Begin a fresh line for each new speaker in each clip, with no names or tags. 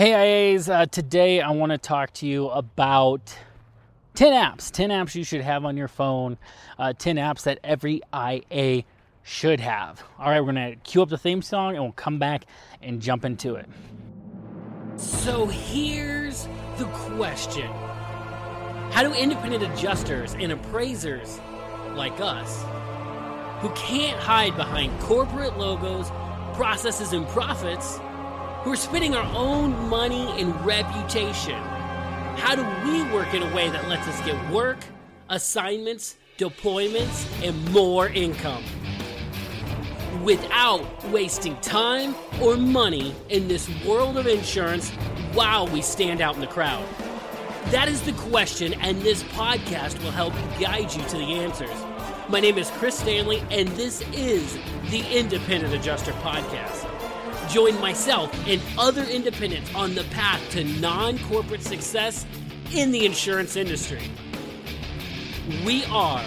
Hey IAs, uh, today I want to talk to you about 10 apps. 10 apps you should have on your phone. Uh, 10 apps that every IA should have. All right, we're going to cue up the theme song and we'll come back and jump into it. So here's the question How do independent adjusters and appraisers like us, who can't hide behind corporate logos, processes, and profits, who are spending our own money and reputation. How do we work in a way that lets us get work, assignments, deployments, and more income? Without wasting time or money in this world of insurance while we stand out in the crowd. That is the question, and this podcast will help guide you to the answers. My name is Chris Stanley, and this is the Independent Adjuster Podcast. Join myself and other independents on the path to non corporate success in the insurance industry. We are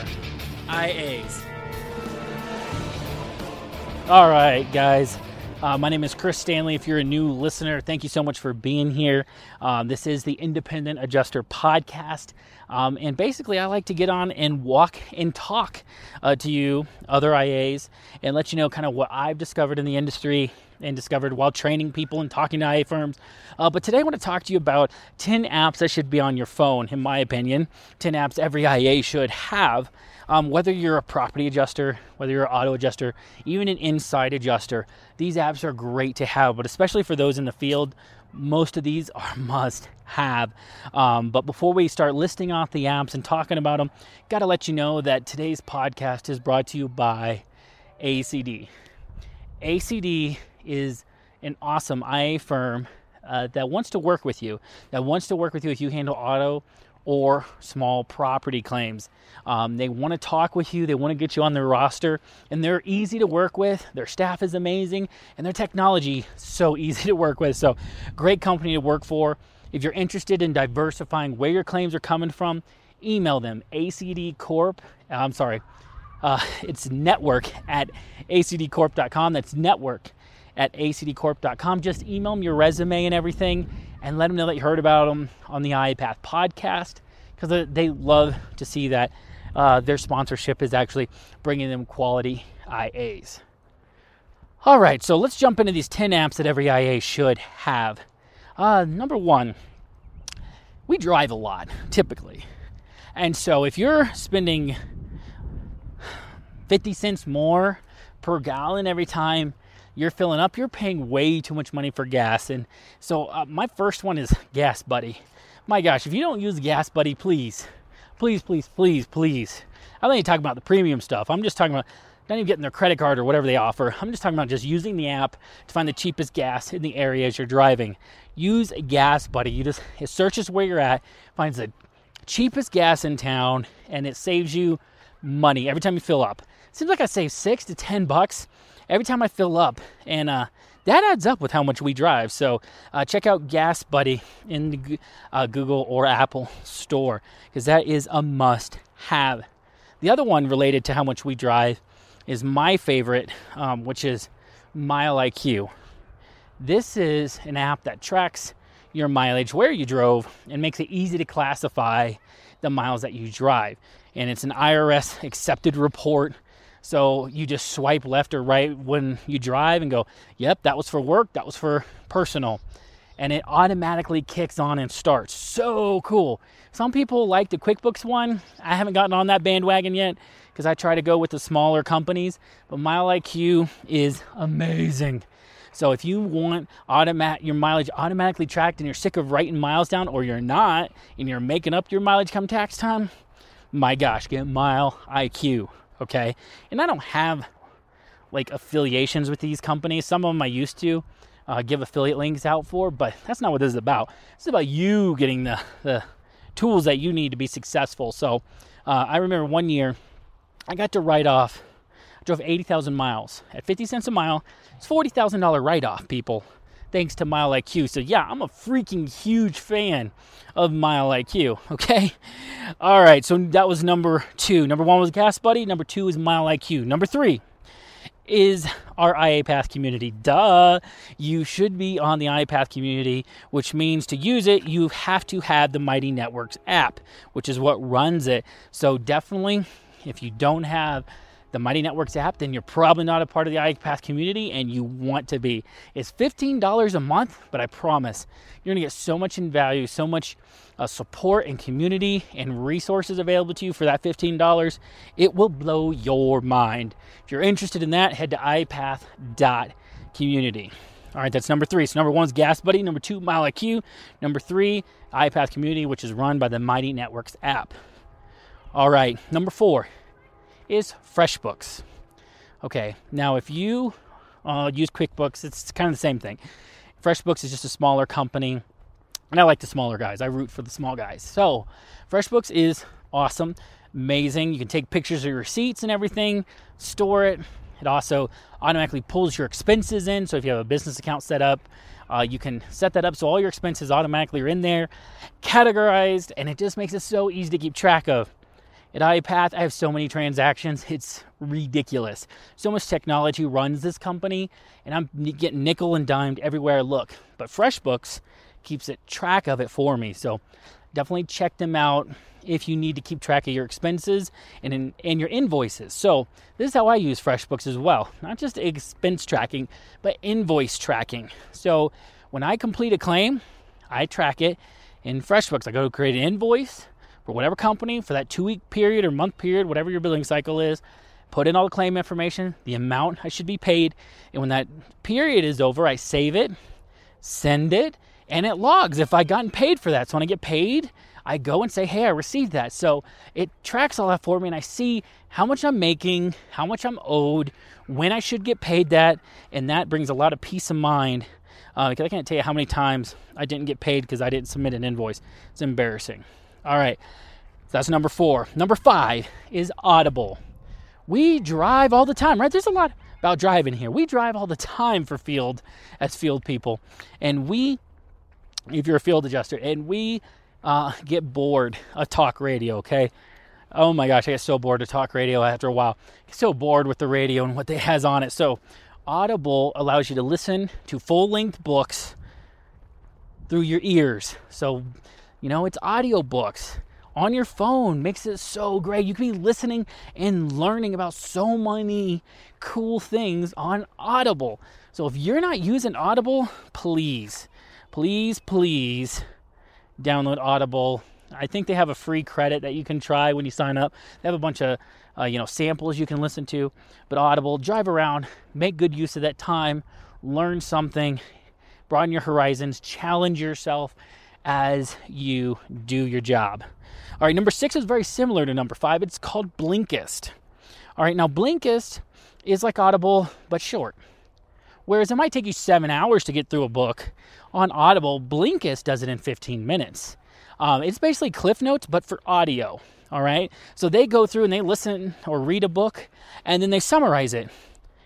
IAs. All right, guys. Uh, my name is Chris Stanley. If you're a new listener, thank you so much for being here. Um, this is the Independent Adjuster Podcast. Um, and basically, I like to get on and walk and talk uh, to you, other IAs, and let you know kind of what I've discovered in the industry and discovered while training people and talking to IA firms. Uh, but today I want to talk to you about 10 apps that should be on your phone, in my opinion. 10 apps every IA should have. Um, whether you're a property adjuster, whether you're an auto adjuster, even an inside adjuster, these apps are great to have, but especially for those in the field, most of these are must have. Um, but before we start listing off the apps and talking about them, got to let you know that today's podcast is brought to you by ACD. ACD is an awesome IA firm uh, that wants to work with you, that wants to work with you if you handle auto or small property claims. Um, they want to talk with you, they want to get you on their roster, and they're easy to work with. Their staff is amazing, and their technology so easy to work with. So, great company to work for. If you're interested in diversifying where your claims are coming from, email them acdcorp. Uh, I'm sorry, uh, it's network at acdcorp.com. That's network at acdcorp.com. Just email them your resume and everything and let them know that you heard about them on the IAPath podcast because they love to see that uh, their sponsorship is actually bringing them quality IAs. All right, so let's jump into these 10 apps that every IA should have. Uh, number one, we drive a lot typically. And so if you're spending 50 cents more per gallon every time you're filling up, you're paying way too much money for gas. And so uh, my first one is Gas Buddy. My gosh, if you don't use Gas Buddy, please, please, please, please, please. I'm not even talking about the premium stuff. I'm just talking about not even getting their credit card or whatever they offer. I'm just talking about just using the app to find the cheapest gas in the area as you're driving. Use Gas Buddy. You just it searches where you're at, finds the cheapest gas in town, and it saves you money every time you fill up. Seems like I save six to ten bucks every time I fill up, and uh, that adds up with how much we drive. So uh, check out Gas Buddy in the uh, Google or Apple store because that is a must have. The other one related to how much we drive is my favorite, um, which is Mile IQ. This is an app that tracks your mileage, where you drove, and makes it easy to classify the miles that you drive. And it's an IRS accepted report so you just swipe left or right when you drive and go, yep, that was for work, that was for personal. And it automatically kicks on and starts. So cool. Some people like the QuickBooks one. I haven't gotten on that bandwagon yet because I try to go with the smaller companies. But MileIQ is amazing. So if you want automat your mileage automatically tracked and you're sick of writing miles down or you're not and you're making up your mileage come tax time, my gosh, get Mile IQ okay? And I don't have like affiliations with these companies. Some of them I used to, uh, give affiliate links out for, but that's not what this is about. It's about you getting the, the tools that you need to be successful. So uh, I remember one year I got to write off, I drove 80,000 miles at 50 cents a mile. It's $40,000 write off, people, thanks to Mile IQ. So yeah, I'm a freaking huge fan of Mile IQ, okay? All right, so that was number two. Number one was Gas Buddy, number two is Mile IQ. Number three, is our IAPath community. Duh. You should be on the IAPath community, which means to use it, you have to have the Mighty Networks app, which is what runs it. So definitely, if you don't have the Mighty Networks app, then you're probably not a part of the IAPath community and you want to be. It's $15 a month, but I promise you're to get so much in value, so much uh, support and community and resources available to you for that $15. It will blow your mind. If you're interested in that, head to IAPath.community. All right, that's number three. So number one is Gas Buddy. Number two, Mile IQ. Number three, IAPath Community, which is run by the Mighty Networks app. All right, number four is FreshBooks. Okay, now if you uh, use QuickBooks, it's kind of the same thing. FreshBooks is just a smaller company, and I like the smaller guys. I root for the small guys. So, FreshBooks is awesome, amazing. You can take pictures of your receipts and everything, store it. It also automatically pulls your expenses in. So, if you have a business account set up, uh, you can set that up so all your expenses automatically are in there, categorized, and it just makes it so easy to keep track of. At IAPath, I have so many transactions. It's ridiculous. So much technology runs this company, and I'm getting nickel and dimed everywhere I look. But FreshBooks keeps it track of it for me. So definitely check them out if you need to keep track of your expenses and in, and your invoices. So this is how I use FreshBooks as well. Not just expense tracking, but invoice tracking. So when I complete a claim, I track it in FreshBooks. I go to create an invoice for whatever company for that two week period or month period, whatever your billing cycle is. Put in all the claim information, the amount I should be paid, and when that period is over, I save it, send it, and it logs if I gotten paid for that. So when I get paid, I go and say, hey, I received that. So it tracks all that for me, and I see how much I'm making, how much I'm owed, when I should get paid that, and that brings a lot of peace of mind. Uh, because I can't tell you how many times I didn't get paid because I didn't submit an invoice. It's embarrassing. All right, that's number four. Number five is Audible. We drive all the time, right? There's a lot about driving here. We drive all the time for field as field people, and we, if you're a field adjuster, and we uh, get bored of talk radio. Okay. Oh my gosh, I get so bored of talk radio after a while. so bored with the radio and what it has on it. So, Audible allows you to listen to full length books through your ears. So, you know, it's audiobooks on your phone makes it so great. You can be listening and learning about so many cool things on Audible. So if you're not using Audible, please, please, please download Audible. I think they have a free credit that you can try when you sign up. They have a bunch of uh, you know samples you can listen to. But Audible, drive around, make good use of that time, learn something, broaden your horizons, challenge yourself, as you do your job. All right, number six is very similar to number five. It's called Blinkist. All right, now Blinkist is like Audible, but short. Whereas it might take you seven hours to get through a book, on Audible, Blinkist does it in 15 minutes. Um, it's basically Cliff Notes, but for audio. All right, so they go through and they listen or read a book, and then they summarize it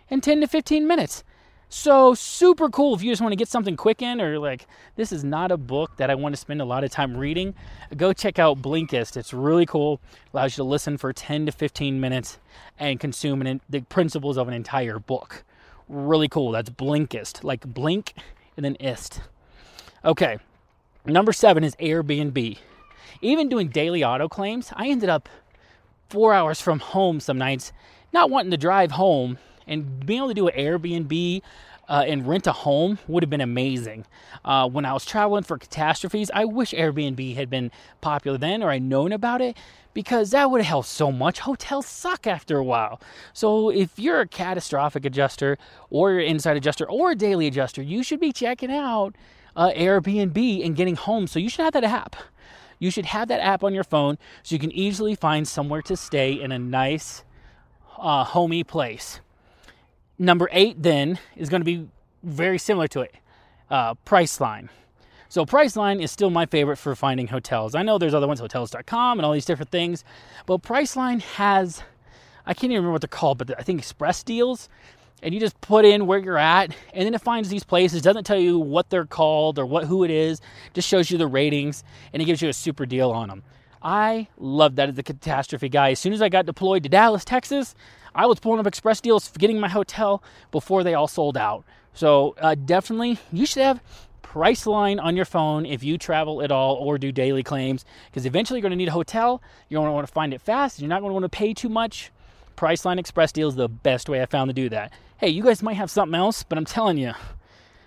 in 10 to 15 minutes. So super cool if you just want to get something quick in or like this is not a book that I want to spend a lot of time reading. Go check out Blinkist. It's really cool. Allows you to listen for 10 to 15 minutes and consume an, the principles of an entire book. Really cool. That's Blinkist, like blink and then ist. Okay. Number 7 is Airbnb. Even doing daily auto claims, I ended up 4 hours from home some nights not wanting to drive home and being able to do an Airbnb uh, and rent a home would have been amazing. Uh, when I was traveling for catastrophes, I wish Airbnb had been popular then or I'd known about it because that would have helped so much. Hotels suck after a while. So if you're a catastrophic adjuster or you're inside adjuster or a daily adjuster, you should be checking out uh, Airbnb and getting home. So you should have that app. You should have that app on your phone so you can easily find somewhere to stay in a nice, uh, homey place. Number eight, then, is going to be very similar to it uh, Priceline. So Priceline is still my favorite for finding hotels. I know there's other ones, hotels.com and all these different things, but Priceline has I can't even remember what they're called, but I think express deals. And you just put in where you're at, and then it finds these places. Doesn't tell you what they're called or what who it is. Just shows you the ratings, and it gives you a super deal on them. I love that as a catastrophe guy. As soon as I got deployed to Dallas, Texas, I was pulling up express deals, for getting my hotel before they all sold out. So uh, definitely, you should have Priceline on your phone if you travel at all or do daily claims, because eventually you're going to need a hotel. You're going to want to find it fast. You're not going to want to pay too much. Priceline Express deal is the best way I found to do that. Hey, you guys might have something else, but I'm telling you,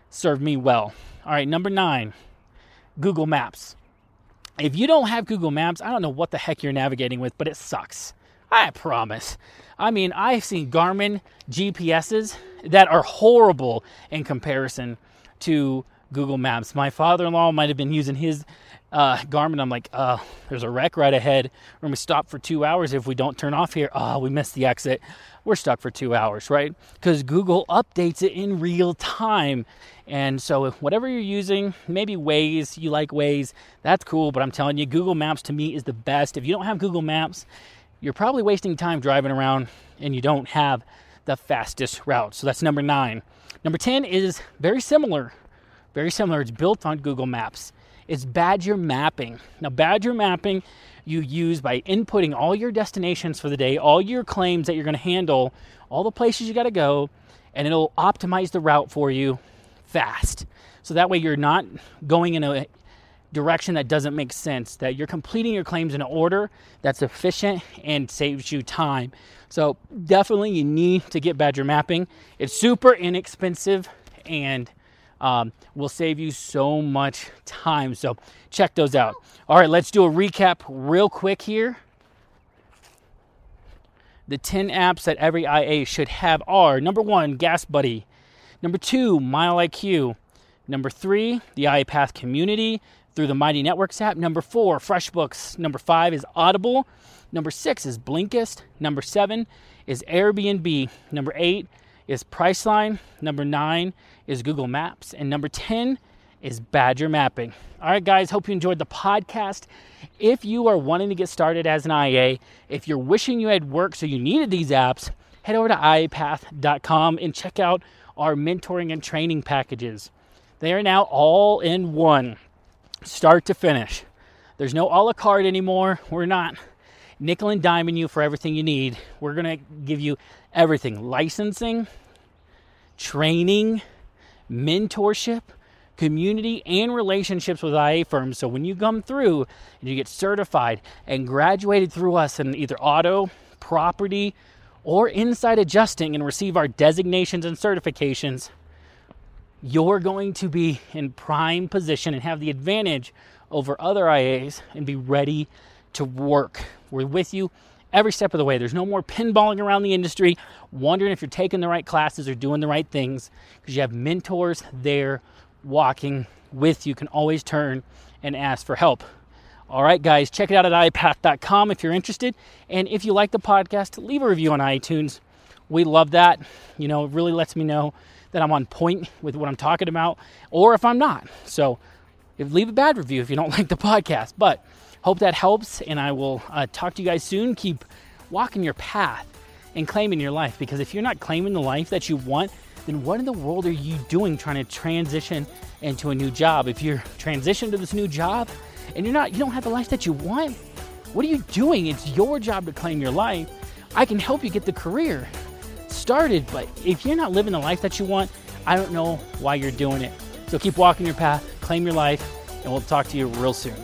served me well. All right, number nine, Google Maps. If you don't have Google Maps, I don't know what the heck you're navigating with, but it sucks. I promise. I mean, I've seen Garmin GPSs that are horrible in comparison to Google Maps. My father in law might have been using his uh, Garmin. I'm like, uh, there's a wreck right ahead. We're going to stop for two hours if we don't turn off here. Oh, we missed the exit. We're stuck for two hours, right? Because Google updates it in real time. And so, whatever you're using, maybe Waze, you like Waze, that's cool. But I'm telling you, Google Maps to me is the best. If you don't have Google Maps, you're probably wasting time driving around and you don't have the fastest route. So, that's number nine. Number 10 is very similar very similar. It's built on Google Maps. It's Badger mapping. Now, Badger mapping you use by inputting all your destinations for the day, all your claims that you're going to handle, all the places you got to go, and it'll optimize the route for you fast. So that way you're not going in a direction that doesn't make sense, that you're completing your claims in an order that's efficient and saves you time. So definitely you need to get Badger mapping. It's super inexpensive and um, will save you so much time. So check those out. All right, let's do a recap real quick here. The 10 apps that every IA should have are number one, Gas Buddy. Number two, Mile IQ. Number three, the IAPath community through the Mighty Networks app. Number four, FreshBooks. Number five is Audible. Number six is Blinkist. Number seven is Airbnb. Number eight is Priceline. Number nine is Google Maps. And number 10 is Badger Mapping. All right, guys, hope you enjoyed the podcast. If you are wanting to get started as an IA, if you're wishing you had work so you needed these apps, head over to iapath.com and check out our mentoring and training packages. They are now all in one, start to finish. There's no a la carte anymore. We're not nickel and diming you for everything you need. We're going to give you everything licensing, training, mentorship, community, and relationships with IA firms. So when you come through and you get certified and graduated through us in either auto, property, or inside adjusting and receive our designations and certifications, you're going to be in prime position and have the advantage over other IAs and be ready to work. We're with you every step of the way. There's no more pinballing around the industry, wondering if you're taking the right classes or doing the right things, because you have mentors there walking with you. You can always turn and ask for help. All right, guys, check it out at iapath.com if you're interested. And if you like the podcast, leave a review on iTunes. We love that. You know, it really lets me know that I'm on point with what I'm talking about, or if I'm not. So leave a bad review if you don't like the podcast. But Hope that helps, and I will uh, talk to you guys soon. Keep walking your path and claiming your life because if you're not claiming the life that you want, then what in the world are you doing trying to transition into a new job? If you're transitioning to this new job and you're not, you don't have the life that you want, what are you doing? It's your job to claim your life. I can help you get the career started, but if you're not living the life that you want, I don't know why you're doing it. So keep walking your path, claim your life, and we'll talk to you real soon.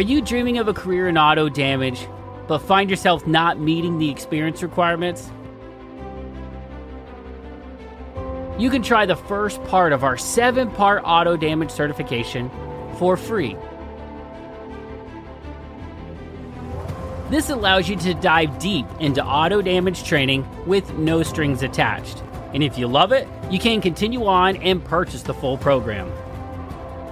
Are you dreaming of a career in auto damage, but find yourself not meeting the experience requirements? you can try the first part of our seven part auto damage certification for free. This allows you to dive deep into auto damage training with no strings attached. And if you love it, you can continue on and purchase the full program.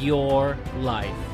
your life.